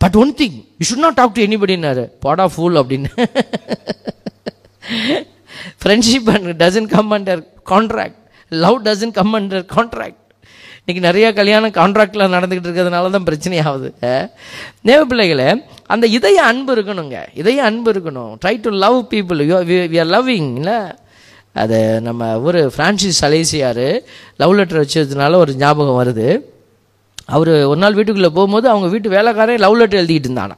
but one thing you should not talk to எனிபடினாரு பாடா fool அப்படின்னு. Friendship and doesn't come under contract love doesn't come under contract இன்றைக்கி நிறையா கல்யாணம் கான்ட்ராக்டில் நடந்துக்கிட்டு இருக்கிறதுனால தான் பிரச்சனை ஆகுது நேவ பிள்ளைகளை அந்த இதய அன்பு இருக்கணுங்க. இதய அன்பு இருக்கணும். Try to love people we are loving இல்லை அது நம்ம ஒரு ஃப்ரான்சிஸ் அலேசியார் லவ் லெட்டர் வச்சதுனால ஒரு ஞாபகம் வருது. அவர் ஒரு நாள் வீட்டுக்குள்ளே போகும்போது அவங்க வீட்டு வேலைக்காரன் லவ் லெட்டர் எழுதிக்கிட்டு இருந்தானா.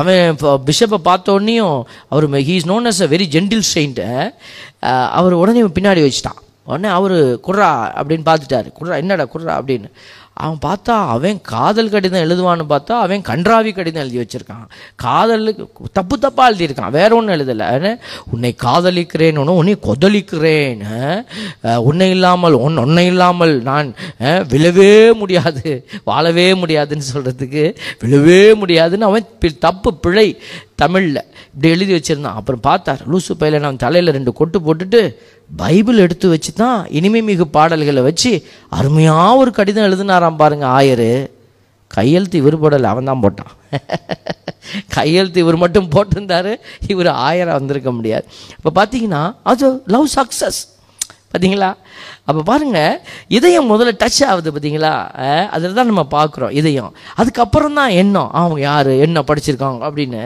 அவன் இப்போ பிஷப்பை பார்த்த உடனேயும் அவர் he is known as a very gentle saint அவர் உடனே பின்னாடி வச்சுட்டான். உடனே அவர் குர்ரா அப்படின்னு பார்த்துட்டாரு. குர்ரா என்னடா குர்ரா அப்படின்னு. அவன் பார்த்தா அவன் காதல் கடிதம் எழுதுவான்னு பார்த்தா அவன் கன்றாவி கடிதம் எழுதி வச்சுருக்கான். காதலுக்கு தப்பு தப்பாக எழுதியிருக்கான். வேற ஒன்றும் எழுதலை. உன்னை காதலிக்கிறேன் ஒன்று உன்னை கொதலிக்கிறேன். உன்னை இல்லாமல் ஒன் உன்னை இல்லாமல் நான் விழவே முடியாது. வாழவே முடியாதுன்னு சொல்கிறதுக்கு விழவே முடியாதுன்னு அவன் பி- தப்பு பிழை தமிழில். இப்படி எழுதி வச்சிருந்தான். அப்புறம் பார்த்தார் லூசு பையில் நான் தலையில் ரெண்டு கொட்டு போட்டுட்டு பைபிள் எடுத்து வச்சு தான் இனிமை மிகு பாடல்களை வச்சு அருமையாக ஒரு கடிதம் எழுதினாராம் பாருங்கள் ஆயர். கையெழுத்து இவர் போடலை அவன் தான் போட்டான். கையெழுத்து இவர் மட்டும் போட்டிருந்தாரு இவர் ஆயராக வந்திருக்க முடியாது. இப்போ பார்த்தீங்கன்னா அது லவ் சக்ஸஸ் பார்த்தீங்களா அப்போ பாருங்க இதயம் முதல்ல டச் ஆகுது பார்த்தீங்களா அதில் தான் நம்ம பார்க்குறோம் இதயம். அதுக்கப்புறம் தான் எண்ணம். அவங்க யார்? என்ன படிச்சிருக்காங்க? அப்படின்னு.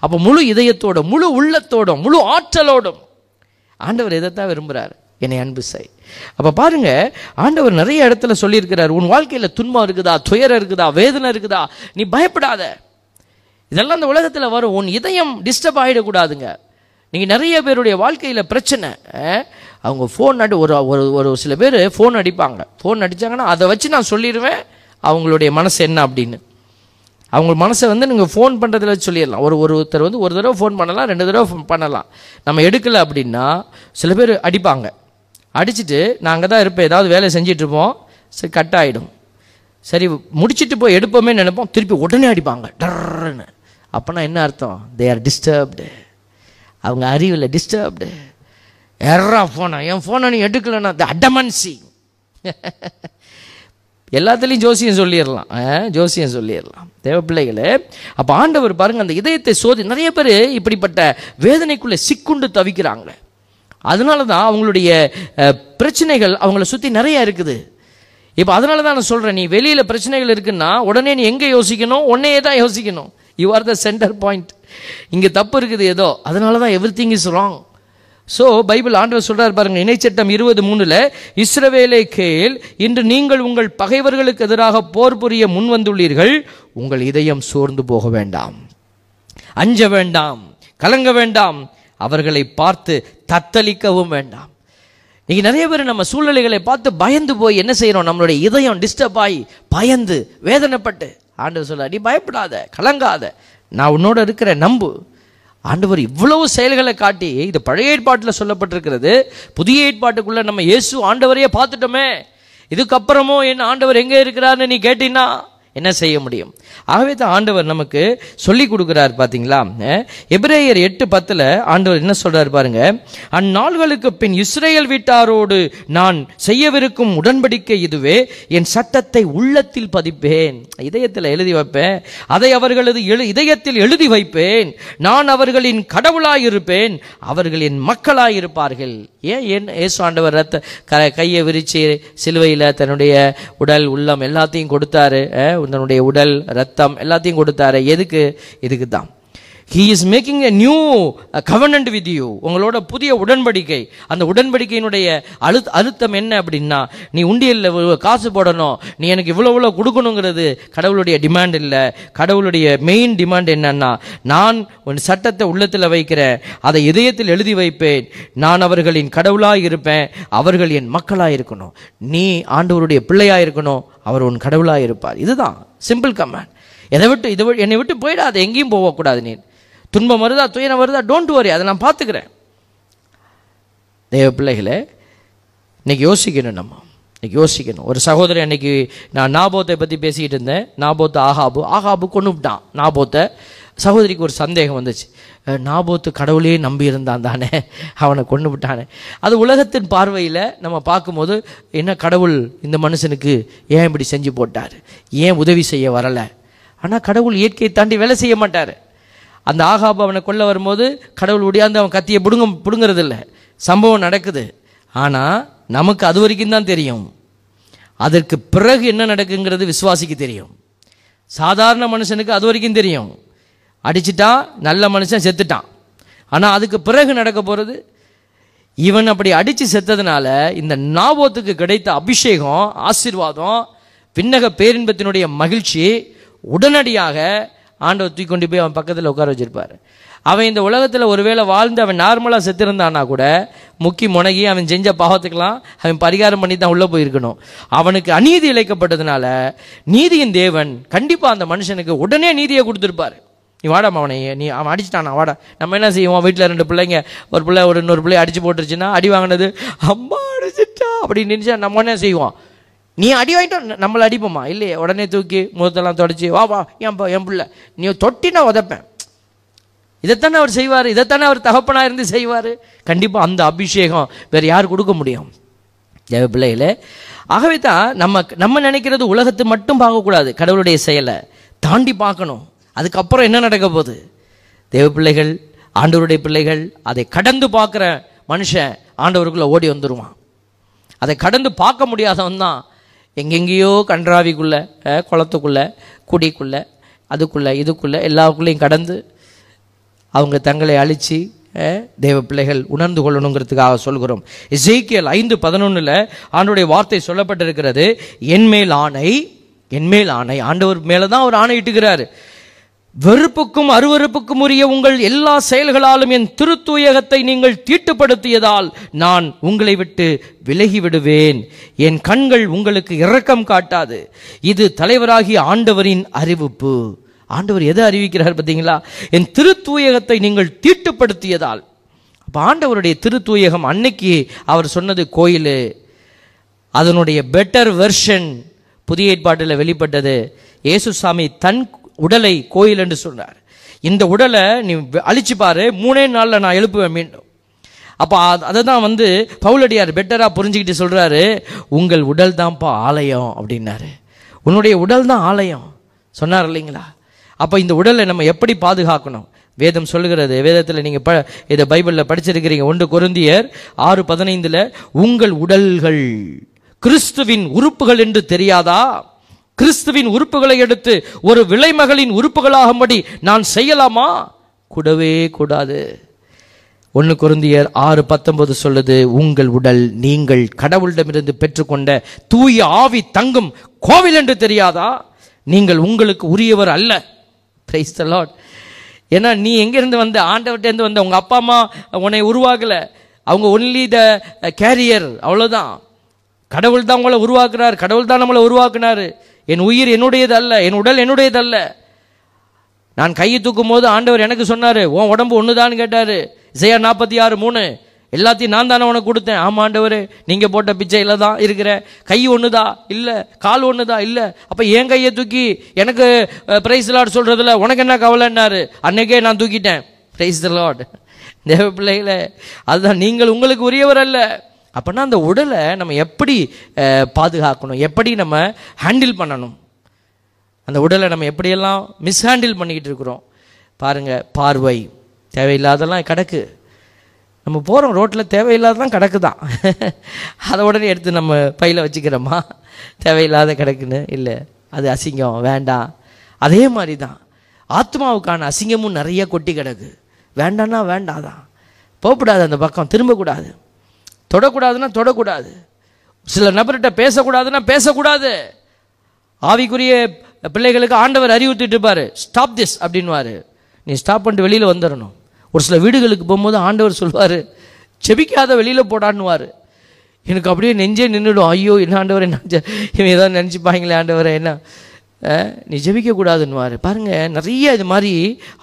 அப்போ முழு இதயத்தோட முழு உள்ளத்தோடும் முழு ஆற்றலோடும் ஆண்டவர் இதைத்தான் விரும்புகிறார் என்னை அன்பு செய். அப்போ பாருங்க ஆண்டவர் நிறைய இடத்துல சொல்லியிருக்கிறார் உன் வாழ்க்கையில் துன்பம் இருக்குதா? துயரம் இருக்குதா? வேதனை இருக்குதா? நீ பயப்படாத. இதெல்லாம் இந்த உலகத்தில் வரும். உன் இதயம் டிஸ்டர்ப் ஆகிடக்கூடாதுங்க நீங்கள் நிறைய பேருடைய வாழ்க்கையில் பிரச்சனை அவங்க ஃபோன் அடி ஒரு ஒரு ஒரு சில பேர் ஃபோன் அடிப்பாங்க. ஃபோன் அடித்தாங்கன்னா அதை வச்சு நான் சொல்லிடுவேன் அவங்களுடைய மனசு என்ன அப்படின்னு. அவங்க மனசை வந்து நீங்கள் ஃபோன் பண்ணுறதுல சொல்லிடலாம். ஒரு ஒருத்தர் வந்து ஒரு தடவை ஃபோன் பண்ணலாம் ரெண்டு தடவை பண்ணலாம். நம்ம எடுக்கலை அப்படின்னா சில பேர் அடிப்பாங்க. அடிச்சுட்டு நாங்கள் தான் இருப்போம் ஏதாவது வேலை செஞ்சிட்ருப்போம் சரி கட் ஆகிடும் சரி முடிச்சுட்டு போய் எடுப்போமே நினைப்போம் திருப்பி உடனே அடிப்பாங்க. டர்ன்னு அப்போனா என்ன அர்த்தம்? தே ஆர் டிஸ்டர்ப்டு அவங்க அறிவில் டிஸ்டர்ப்டு எர்ரா ஃபோனை என் ஃபோனை நீ எடுக்கலைன்னா த அடமன்சி எல்லாத்துலேயும் ஜோசியம் சொல்லிடலாம். ஜோசியம் சொல்லிடலாம். தேவ பிள்ளைகளே அப்போ ஆண்டவர் பாருங்கள் அந்த இதயத்தை சோதி நிறைய பேர் இப்படிப்பட்ட வேதனைக்குள்ளே சிக்குண்டு தவிக்கிறாங்க. அதனால தான் அவங்களுடைய பிரச்சனைகள் அவங்கள சுற்றி நிறையா இருக்குது. இப்போ அதனால தான் நான் சொல்கிறேன் நீ வெளியில் பிரச்சனைகள் இருக்குன்னா உடனே நீ எங்கே யோசிக்கணும்? உன்னையே தான் யோசிக்கணும். You are the centre point இங்கே தப்பு இருக்குது ஏதோ. அதனால தான் everything is wrong so Bible ஆண்டவர் சொல்றார் பாருங்க இணைச்சட்டம் இருபது மூணுல இஸ்ரவேலை கேள் இன்று நீங்கள் உங்கள் பகைவர்களுக்கு எதிராக போர் புரிய முன் வந்துள்ளீர்கள் உங்கள் இதயம் சோர்ந்து போக வேண்டாம். அஞ்ச வேண்டாம் கலங்க வேண்டாம் அவர்களை பார்த்து தத்தளிக்கவும் வேண்டாம். இங்கே நிறைய பேர் நம்ம சூழ்நிலைகளை பார்த்து பயந்து போய் என்ன செய்கிறோம் நம்மளுடைய இதயம் டிஸ்டர்ப் ஆகி பயந்து வேதனைப்பட்டு ஆண்டவர் சொல்ல நீ பயப்படாத கலங்காத. நான் உன்னோட இருக்கிற நம்பு. ஆண்டவர் இவ்வளவு செயல்களை காட்டி இது பழைய ஏற்பாட்டில் சொல்லப்பட்டிருக்கிறது. புதிய ஏற்பாட்டுக்குள்ளே நம்ம இயேசு ஆண்டவரையே பார்த்துட்டோமே. இதுக்கப்புறமும் என் ஆண்டவர் எங்கே இருக்கிறாருன்னு நீ கேட்டீங்கன்னா என்ன செய்ய முடியும்? ஆகவே தான் ஆண்டவர் நமக்கு சொல்லி கொடுக்குறார் பார்த்தீங்களா எபிரேயர் எட்டு பத்தில் ஆண்டவர் என்ன சொல்றார் பாருங்க அந்நாள்களுக்கு பின் இஸ்ரேல் வீட்டாரோடு நான் செய்யவிருக்கும் உடன்படிக்கை இதுவே என் சட்டத்தை உள்ளத்தில் பதிப்பேன். இதயத்தில் எழுதி வைப்பேன் அதை அவர்களது எழு இதயத்தில் எழுதி வைப்பேன். நான் அவர்களின் கடவுளாயிருப்பேன் அவர்கள் என் மக்களாயிருப்பார்கள். ஏன் ஏன் ஏசு ஆண்டவர் ரத்த க கையை விரித்து சிலுவையில் தன்னுடைய உடல் உள்ளம் எல்லாத்தையும் கொடுத்தாரு தன்னுடைய உடல் ரத்தம் எல்லாத்தையும் கொடுத்தாரு. எதுக்கு? இதுக்கு தான் he is making a new covenant with you உங்களோட புதிய உடன்படிக்கை. அந்த உடன்படிக்கையினுடைய அழு அழுத்தம் என்ன அப்படின்னா நீ உண்டியலில் காசு போடணும். நீ எனக்கு இவ்வளோ இவ்வளோ கொடுக்கணுங்கிறது கடவுளுடைய டிமாண்ட் இல்லை. கடவுளுடைய மெயின் டிமாண்ட் என்னன்னா நான் உன் சட்டத்தை உள்ளத்தில் வைக்கிறேன் அதை இதயத்தில் எழுதி வைப்பேன். நான் அவர்களின் கடவுளாக இருப்பேன். அவர்கள் என் மக்களாக இருக்கணும். நீ ஆண்டவருடைய பிள்ளையாக இருக்கணும். அவர் உன் கடவுளாக இருப்பார். இதுதான். சிம்பிள் கமாண்ட் எதை விட்டு இதை என்னை விட்டு போயிடாது. எங்கேயும் போகக்கூடாது நீ. துன்பம் வருதா துயரம் வருதா டோன்ட் வரி அதை நான் பார்த்துக்கிறேன். தேவ பிள்ளைகளே இன்னைக்கு யோசிக்கணும் நம்ம. இன்னைக்கு யோசிக்கணும். ஒரு சகோதரி அன்னைக்கு நான் நாபோத்தை பற்றி பேசிக்கிட்டு இருந்தேன். நாபோத்து ஆகாபு. ஆகாபு கொண்டு விட்டான் நாபோத்தை. சகோதரிக்கு ஒரு சந்தேகம் வந்துச்சு. நாபோத்து கடவுளையே நம்பி இருந்தான் தானே? அவனை கொண்டு விட்டானே. அது உலகத்தின் பார்வையில் நம்ம பார்க்கும்போது என்ன கடவுள் இந்த மனுஷனுக்கு ஏன் இப்படி செஞ்சு போட்டார்? ஏன் உதவி செய்ய வரலை? ஆனால் கடவுள் இயற்கையை தாண்டி வேலை செய்ய மாட்டார். அந்த ஆகாப் அவனை கொல்ல வரும்போது கடவுள் ஒடியாந்து அவன் கத்தியை பிடுங்க பிடுங்கிறதில்ல. சம்பவம் நடக்குது. ஆனால் நமக்கு அது வரைக்கும் தான் தெரியும். அதற்கு பிறகு என்ன நடக்குங்கிறது விசுவாசிக்கு தெரியும். சாதாரண மனுஷனுக்கு அது வரைக்கும் தெரியும். அடிச்சிட்டான் நல்ல மனுஷன் செத்துட்டான். ஆனால் அதுக்கு பிறகு நடக்க போகிறது இவன் அப்படி அடித்து செத்ததுனால இந்த நாபோத்துக்கு கிடைத்த அபிஷேகம் ஆசீர்வாதம் விண்ணக பேரின்பத்தினுடைய மகிழ்ச்சி உடனடியாக ஆண்டவர் தூக்கி கொண்டு போய் அவன் பக்கத்தில் உட்கார வச்சிருப்பார். அவன் இந்த உலகத்தில் ஒருவேளை வாழ்ந்து அவன் நார்மலாக செத்திருந்தானா கூட முக்கி முனகி அவன் செஞ்ச பாவத்துக்கெல்லாம் அவன் பரிகாரம் பண்ணி தான் உள்ளே போயிருக்கணும். அவனுக்கு அநீதி இழைக்கப்பட்டதுனால நீதியின் தேவன் கண்டிப்பாக அந்த மனுஷனுக்கு உடனே நீதியை கொடுத்துருப்பாரு. நீ வாடாமா அவனை நீ அவன் அடிச்சிட்டானா? வாடா. நம்ம என்ன செய்வோம்? வீட்டில் ரெண்டு பிள்ளைங்க ஒரு பிள்ளை ஒரு இன்னொரு பிள்ளை அடிச்சு போட்டுருச்சுன்னா அடி வாங்கினது அம்மா அடிச்சிட்டா அப்படின்னு நினச்சா நம்ம என்ன செய்வோம்? நீ அடி வாங்கிட்டோம் நம்மளை அடிப்போமா? இல்லையே. உடனே தூக்கி முகத்தெல்லாம் தொடச்சி வா வா என் என் பிள்ளை. நீ தொட்டி நான் உதைப்பேன். இதைத்தானே அவர் செய்வார்? இதைத்தானே அவர் தகப்பனாக இருந்து செய்வார்? கண்டிப்பாக அந்த அபிஷேகம் வேறு யார் கொடுக்க முடியும்? தேவ பிள்ளைகளே ஆகவே தான் நம்ம நம்ம நினைக்கிறது உலகத்தை மட்டும் பார்க்கக்கூடாது. கடவுளுடைய செயலை தாண்டி பார்க்கணும். அதுக்கப்புறம் என்ன நடக்க போகுது? தேவ பிள்ளைகள் ஆண்டவருடைய பிள்ளைகள் அதை கடந்து பார்க்குற மனுஷன் ஆண்டவருக்குள்ளே ஓடி வந்துடுவான் அதை கடந்து பார்க்க முடியாதவன் தான் எங்கெங்கேயோ கன்றாவிக்குள்ளே குளத்துக்குள்ளே குடிக்குள்ளே அதுக்குள்ளே இதுக்குள்ளே எல்லாருக்குள்ளேயும் கடந்து அவங்க தங்களை அழித்து தேவ பிள்ளைகள் உணர்ந்து கொள்ளணுங்கிறதுக்காக சொல்கிறோம். இசைக்கியல் ஐந்து பதினொன்றில் ஆண்டுடைய வார்த்தை சொல்லப்பட்டிருக்கிறது என்மேல் ஆணை என்மேல் ஆணை. ஆண்டவர் மேலே தான் அவர் ஆணை வெறுப்புக்கும் அருவருப்புக்கும் உரிய உங்கள் எல்லா செயல்களாலும் என் திருத்தூயகத்தை நீங்கள் தீட்டுப்படுத்தியதால் நான் உங்களை விட்டு விலகி விடுவேன் என் கண்கள் உங்களுக்கு இரக்கம் காட்டாது. இது தலைவராகிய ஆண்டவரின் அறிவிப்பு. ஆண்டவர் எதை அறிவிக்கிறார் பார்த்தீங்களா? என் திருத்தூயகத்தை நீங்கள் தீட்டுப்படுத்தியதால். அப்போ ஆண்டவருடைய திருத்தூயகம் அன்னைக்கு அவர் சொன்னது கோயில். அதனுடைய பெட்டர் வெர்ஷன் புதிய ஏற்பாட்டில் வெளிப்பட்டது. இயேசுசாமி தன் உடலை கோயில் என்று சொன்னார். இந்த உடலை நீ அழிச்சு பாரு மூணே நாளில் நான் எழுப்புவேன் மீண்டும். அப்போ அதை தான் வந்து பவுலடியார் பெட்டராக புரிஞ்சுக்கிட்டு சொல்கிறாரு உங்கள் உடல் தான்ப்பா ஆலயம் அப்படின்னாரு. உன்னுடைய உடல் தான் ஆலயம் சொன்னார் இல்லைங்களா? அப்போ இந்த உடலை நம்ம எப்படி பாதுகாக்கணும்? வேதம் சொல்லுகிறது வேதத்தில் நீங்கள் ப இதை பைபிளில் படிச்சிருக்கிறீங்க. ஒன்று கொருந்தியர் ஆறு பதினைந்தில் உங்கள் உடல்கள் கிறிஸ்துவின் உறுப்புகள் என்று தெரியாதா? கிறிஸ்துவின் உறுப்புகளை எடுத்து ஒரு விலைமகளின் உறுப்புகளாகும்படி நான் செய்யலாமா? கூடவே கூடாது. ஒன்று குருந்தியர் ஆறு பத்தொன்பது சொல்லுது உங்கள் உடல் நீங்கள் கடவுளிடமிருந்து பெற்றுக்கொண்ட தூய ஆவி தங்கும் கோவில் என்று தெரியாதா? நீங்கள் உங்களுக்கு உரியவர் அல்ல. பிரைஸ் த லாட் ஏன்னா நீ எங்கேருந்து வந்த ஆண்டவர்கிட்டேருந்து வந்த உங்கள் அப்பா அம்மா உன்னை உருவாகலை அவங்க ஒன்லி த கேரியர் அவ்வளோதான் கடவுள் தான் உங்களை உருவாக்குனார் கடவுள் தான் நம்மளை உருவாக்குனார். என் உயிர் என்னுடையது அல்ல என் உடல் என்னுடையது அல்ல நான் கையை தூக்கும் போது ஆண்டவர் எனக்கு சொன்னார் உன் உடம்பு ஒன்று கேட்டார். இசையா நாற்பத்தி ஆறு மூணு. எல்லாத்தையும் நான் தானே உனக்கு கொடுத்தேன். ஆமாம் ஆண்டவர் நீங்கள் போட்ட பிச்சையில் தான் இருக்கிற. கை ஒன்றுதா இல்லை. கால் ஒன்றுதா இல்லை. அப்போ என் கையை தூக்கி எனக்கு பிரைஸ் லாட் சொல்கிறதுல உனக்கு என்ன கவலைன்னாரு? அன்னைக்கே நான் தூக்கிட்டேன். பிரைஸ் த லாட் தேவ பிள்ளைகளே அதுதான். நீங்கள் உங்களுக்கு உரியவர் அல்ல. அப்போனா அந்த உடலை நம்ம எப்படி பாதுகாக்கணும்? எப்படி நம்ம ஹேண்டில் பண்ணணும்? அந்த உடலை நம்ம எப்படியெல்லாம் மிஸ்ஹேண்டில் பண்ணிக்கிட்டு இருக்கிறோம்? பாருங்கள் பார்வை. தேவையில்லாதெல்லாம் கிடக்கு. நம்ம போகிறோம் ரோட்டில் தேவையில்லாததான் கிடக்கு தான் அதை உடனே எடுத்து நம்ம பையில் வச்சுக்கிறோமா? தேவையில்லாத கிடக்குன்னு? இல்லை. அது அசிங்கம் வேண்டாம். அதே மாதிரி தான் ஆத்மாவுக்கான அசிங்கமும் நிறைய கொட்டி கிடக்கு. வேண்டான்னா வேண்டாதான் போகக்கூடாது அந்த பக்கம் திரும்பக்கூடாது. தொடக்கூடாதுன்னா தொடக்கூடாது. சில நபர்கிட்ட பேசக்கூடாதுன்னா பேசக்கூடாது. ஆவிக்குரிய பிள்ளைகளுக்கு ஆண்டவர் அறிவுறுத்திட்டு இருப்பார். ஸ்டாப் திஸ் அப்படின்வார் நீ ஸ்டாப் பண்ணிட்டு வெளியில் வந்துடணும் ஒரு சில வீடுகளுக்கு போகும்போது ஆண்டவர் சொல்வார் செபிக்காத வெளியில் போடான்னுவார். எனக்கு அப்படியே நெஞ்சே நின்றுடும். ஐயோ என்ன ஆண்டவர் என்ன இவன் ஏதாவது நினச்சிப்பாங்களே ஆண்டவரை என்ன? நீ ஜெபிக்கக்கூடாதுன்னுவார். பாருங்கள் நிறைய இது மாதிரி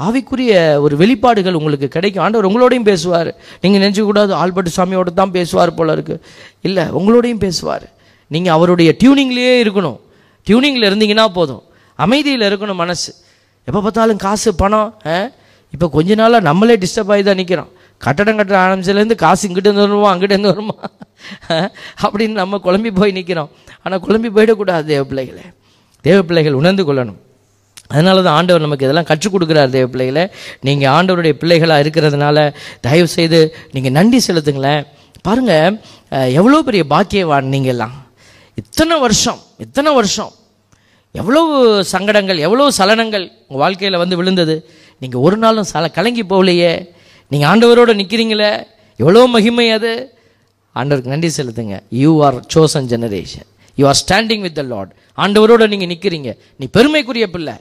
ஆவிக்குரிய ஒரு வெளிப்பாடுகள் உங்களுக்கு கிடைக்கும். ஆண்டவர் உங்களோடையும் பேசுவார். நீங்கள் நினச்சக்கூடாது ஆல்பர்ட் சாமியோட தான் பேசுவார் போல இருக்குது இல்லை உங்களோடையும் பேசுவார். நீங்கள் அவருடைய டியூனிங்லேயே இருக்கணும். டியூனிங்கில் இருந்தீங்கன்னா போதும். அமைதியில் இருக்கணும் மனசு. எப்போ பார்த்தாலும் காசு பணம் இப்போ கொஞ்ச நாளாக நம்மளே டிஸ்டர்ப் ஆகி தான் நிற்கிறோம் கட்டடம் கட்டுற ஆரம்பிச்சதுலேருந்து காசு இங்கிட்டு இருந்து வருமா அங்கிட்டு இருந்து வருமா? அப்படின்னு நம்ம குழம்பி போய் நிற்கிறோம் ஆனால் குழம்பி போயிடக்கூடாது தேவ தேவ பிள்ளைகள் உணர்ந்து கொள்ளணும். அதனால தான் ஆண்டவர் நமக்கு இதெல்லாம் கற்றுக் கொடுக்குறார் தேவ பிள்ளைகளை நீங்கள் ஆண்டவருடைய பிள்ளைகளாக இருக்கிறதுனால தயவு செய்து நீங்கள் நன்றி செலுத்துங்களேன். பாருங்கள் எவ்வளோ பெரிய பாக்கியவான் நீங்கள்லாம் இத்தனை வருஷம் இத்தனை வருஷம். எவ்வளவு சங்கடங்கள் எவ்வளோ சலனங்கள் உங்கள் வாழ்க்கையில் வந்து விழுந்தது. நீங்கள் ஒரு நாளும் சல கலங்கி போகலையே. நீங்கள் ஆண்டவரோடு நிற்கிறீங்களே எவ்வளோ மகிமை அது. ஆண்டவருக்கு நன்றி செலுத்துங்க. You are chosen generation you are standing with the Lord ஆண்டவரோட நீங்கள் நிற்கிறீங்க நீ பெருமைக்குரிய பிள்ளை.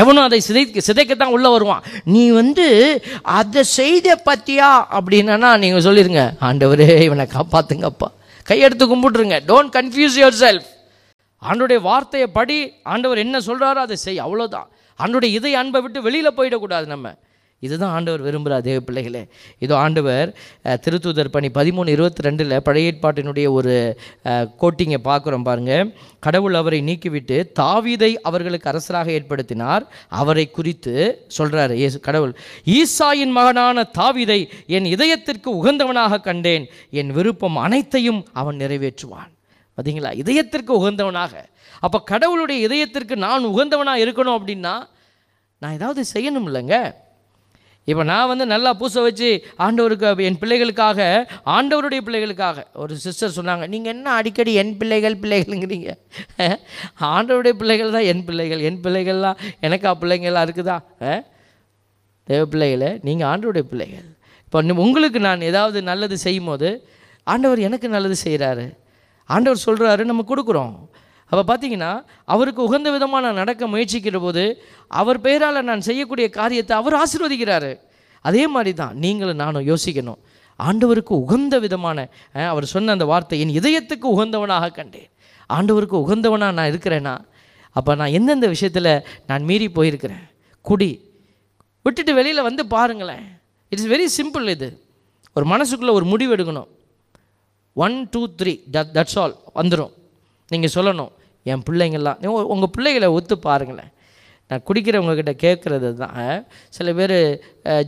எவனும் அதை சிதை சிதைக்கத்தான் உள்ளே வருவான். நீ வந்து அதை செய்த பத்தியா? அப்படின்னா நீங்கள் சொல்லிடுங்க ஆண்டவரே இவனை காப்பாத்துங்கப்பா. கையெடுத்து கும்பிட்டுருங்க. டோன்ட் கன்ஃபியூஸ் யுவர் செல்ஃப் ஆண்டோடைய வார்த்தையை படி ஆண்டவர் என்ன சொல்கிறாரோ அதை செய். அவ்வளோதான் ஆண்டோடைய இதை அன்பை விட்டு வெளியில் போயிடக்கூடாது நம்ம. இதுதான் ஆண்டவர் விரும்புகிறார் தேவ பிள்ளைகளே. இதோ ஆண்டவர் திருத்துதர் திருத்தூதர் பணி பதிமூணு இருபத்தி ரெண்டில் பழைய ஏற்பாட்டினுடைய ஒரு கோட்டிங்கை பார்க்குறோம் பாருங்கள் கடவுள் அவரை நீக்கிவிட்டு தாவிதை அவர்களுக்கு அரசராக ஏற்படுத்தினார். அவரை குறித்து சொல்கிறாரு இயேசு கடவுள் ஈசாயின் மகனான தாவீதை என் இதயத்திற்கு உகந்தவனாக கண்டேன். என் விருப்பம் அனைத்தையும் அவன் நிறைவேற்றுவான். பார்த்தீங்களா இதயத்திற்கு உகந்தவனாக. அப்போ கடவுளுடைய இதயத்திற்கு நான் உகந்தவனாக இருக்கணும் அப்படின்னா நான் ஏதாவது செய்யணும் இல்லைங்க இப்போ நான் வந்து நல்லா பூசை வச்சு ஆண்டவருக்கு என் பிள்ளைகளுக்காக ஆண்டவருடைய பிள்ளைகளுக்காக ஒரு சிஸ்டர் சொன்னாங்க நீங்கள் என்ன அடிக்கடி என் பிள்ளைகள் பிள்ளைகள்ங்கிறீங்க? ஆண்டவருடைய பிள்ளைகள் தான் என் பிள்ளைகள் என் பிள்ளைகள்லாம் எனக்கா பிள்ளைங்கள்லாம் இருக்குதா? தேவ பிள்ளைகளை நீங்கள் ஆண்டவருடைய பிள்ளைகள். இப்போ உங்களுக்கு நான் ஏதாவது நல்லது செய்யும் போது ஆண்டவர் எனக்கு நல்லது செய்கிறாரு ஆண்டவர் சொல்கிறாரு நம்ம கொடுக்குறோம். அப்போ பார்த்தீங்கன்னா அவருக்கு உகந்த விதமாக நான் நடக்க முயற்சிக்கிற போது அவர் பெயரால் நான் செய்யக்கூடிய காரியத்தை அவர் ஆசீர்வதிக்கிறாரு. அதே மாதிரி தான் நீங்களும் நானும் யோசிக்கணும். ஆண்டவருக்கு உகந்த விதமான அவர் சொன்ன அந்த வார்த்தை என் இதயத்துக்கு உகந்தவனாக கண்டேன். ஆண்டவருக்கு உகந்தவனாக நான் இருக்கிறேன்னா அப்போ நான் எந்தெந்த விஷயத்தில் நான் மீறி போயிருக்கிறேன்? குடி. விட்டுட்டு வெளியில் வந்து பாருங்களேன். இட்ஸ் வெரி சிம்பிள் இது. ஒரு மனசுக்குள்ளே ஒரு முடிவு எடுக்கணும். One two three that that's all வந்துடும் நீங்கள் சொல்லணும். என் பிள்ளைங்கள்லாம் உங்கள் பிள்ளைகளை ஒத்து பாருங்களேன். நான் குடிக்கிறவங்கக்கிட்ட கேட்குறது தான். சில பேர்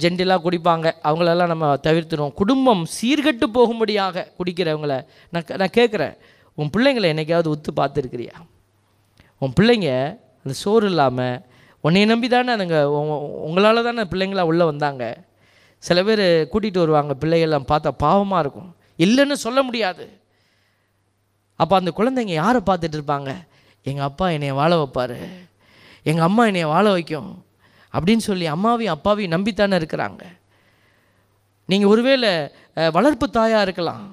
ஜென்டிலாக குடிப்பாங்க. அவங்களெல்லாம் நம்ம தவிர்த்துருவோம். குடும்பம் சீர்கெட்டு போகும்படியாக குடிக்கிறவங்கள நான் நான் கேட்குறேன். உன் பிள்ளைங்களை என்னைக்காவது ஒத்து பார்த்துருக்குறியா? உன் பிள்ளைங்க அந்த சோறு இல்லாமல் உன்னையை நம்பி தானே அதுங்க உங்களால் தானே பிள்ளைங்களா உள்ளே வந்தாங்க. சில பேர் கூட்டிகிட்டு வருவாங்க பிள்ளைகள்லாம் பார்த்தா பாவமாக இருக்கும். இல்லைன்னு சொல்ல முடியாது. அப்போ அந்த குழந்தைங்க யாரை பார்த்துட்டு இருப்பாங்க? எங்கள் அப்பா என்னை வாழ வைப்பார். எங்கள் அம்மா என்னை வாழ வைக்கும். அப்படின்னு சொல்லி அம்மாவையும் அப்பாவையும் நம்பித்தானே இருக்கிறாங்க. நீங்கள் ஒருவேளை வளர்ப்பு தாயாக இருக்கலாம்.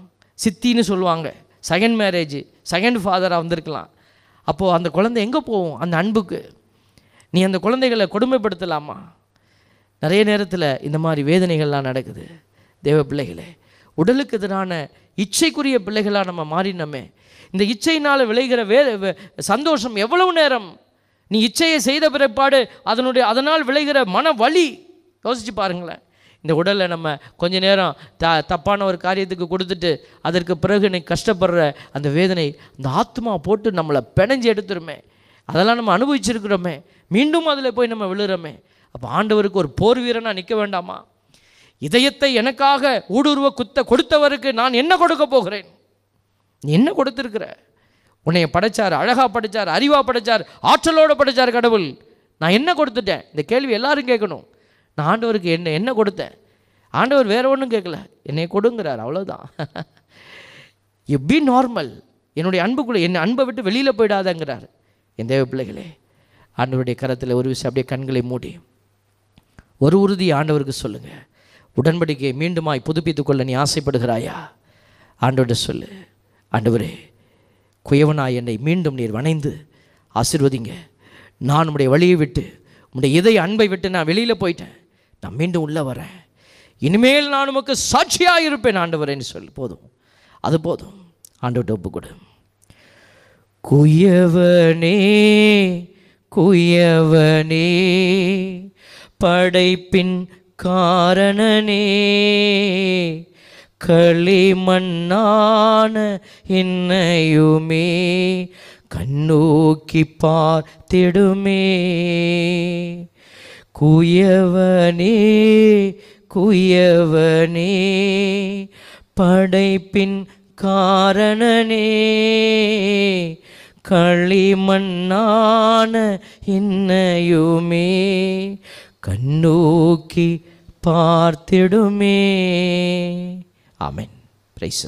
சித்தின்னு சொல்லுவாங்க. செகண்ட் மேரேஜ் செகண்ட் ஃபாதராக வந்திருக்கலாம். அப்போது அந்த குழந்தை எங்கே போகும்? அந்த அன்புக்கு. நீ அந்த குழந்தைகளை கொடுமைப்படுத்தலாமா? நிறைய நேரத்தில் இந்த மாதிரி வேதனைகள்லாம் நடக்குது. தேவ பிள்ளைகளே உடலுக்கு எதிரான இச்சைக்குரிய பிள்ளைகளாக நம்ம மாறினோமே. இந்த இச்சையினால் விளைகிற வே சந்தோஷம் எவ்வளவு நேரம்? நீ இச்சையை செய்த பிற்பாடு அதனுடைய அதனால் விளைகிற மன வலி. யோசிச்சு பாருங்களேன். இந்த உடலை நம்ம கொஞ்ச நேரம் த தப்பான ஒரு காரியத்துக்கு கொடுத்துட்டு அதற்கு பிறகு நீ கஷ்டப்படுற அந்த வேதனை அந்த ஆத்மா போட்டு நம்மளை பிணைஞ்சு எடுத்துருமே. அதெல்லாம் நம்ம அனுபவிச்சிருக்கிறோமே. மீண்டும் அதில் போய் நம்ம விழுறோமே. அப்போ ஆண்டவருக்கு ஒரு போர் வீரனாக நிற்க வேண்டாமா? இதயத்தை எனக்காக ஊடுருவ குத்த கொடுத்தவருக்கு நான் என்ன கொடுக்க போகிறேன்? நீ என்ன கொடுத்துருக்குற? உன்னைய படைச்சார் அழகா படைச்சார் அறிவா படைச்சார் ஆற்றலோடு படைச்சார் கடவுள். நான் என்ன கொடுத்துட்டேன்? இந்த கேள்வி எல்லாரும் கேட்கணும். நான் ஆண்டவருக்கு என்ன என்ன கொடுத்தேன்? ஆண்டவர் வேற ஒன்றும் கேட்கல. என்னை கொடுங்கிறார் அவ்வளோதான் யூ பி நார்மல் என்னுடைய அன்புக்குள்ளே என்னை அன்பை விட்டு வெளியில் போயிடாதங்கிறார். என் தேவ பிள்ளைகளே ஆண்டவருடைய கரத்தில் ஒரு விஷயம் அப்படியே கண்களை மூடி. ஒரு உறுதி ஆண்டவருக்கு சொல்லுங்கள் உடன்படிக்கையை மீண்டுமாய் புதுப்பித்துக்கொள்ள நீ ஆசைப்படுகிறாயா? ஆண்டவர்கிட்ட சொல்லு. ஆண்டவரே குயவனாய் என்னை மீண்டும் நீர் வணைந்து ஆசீர்வதிங்க. நான் உடைய வழியை விட்டு உடைய இதய அன்பை விட்டு நான் வெளியில் போயிட்டேன். நான் மீண்டும் உள்ளே வரேன். இனிமேல் நான் உமக்கு சாட்சியாக இருப்பேன் ஆண்டவரேன்னு சொல்லி. போதும். அது போதும். ஆண்டவர்கிட்ட ஒப்பு கொடு. குயவனே குயவனே படைப்பின் காரணனே. களிமண்ணான என்னையுமே கண்ணோக்கி பார்த்திடுமே. குயவனே குயவனே படைப்பின் காரணனே. களிமண்ணான இன்னையுமே கண்ணோக்கி பார்த்திடுமே. ஆமென் பிரைஸ்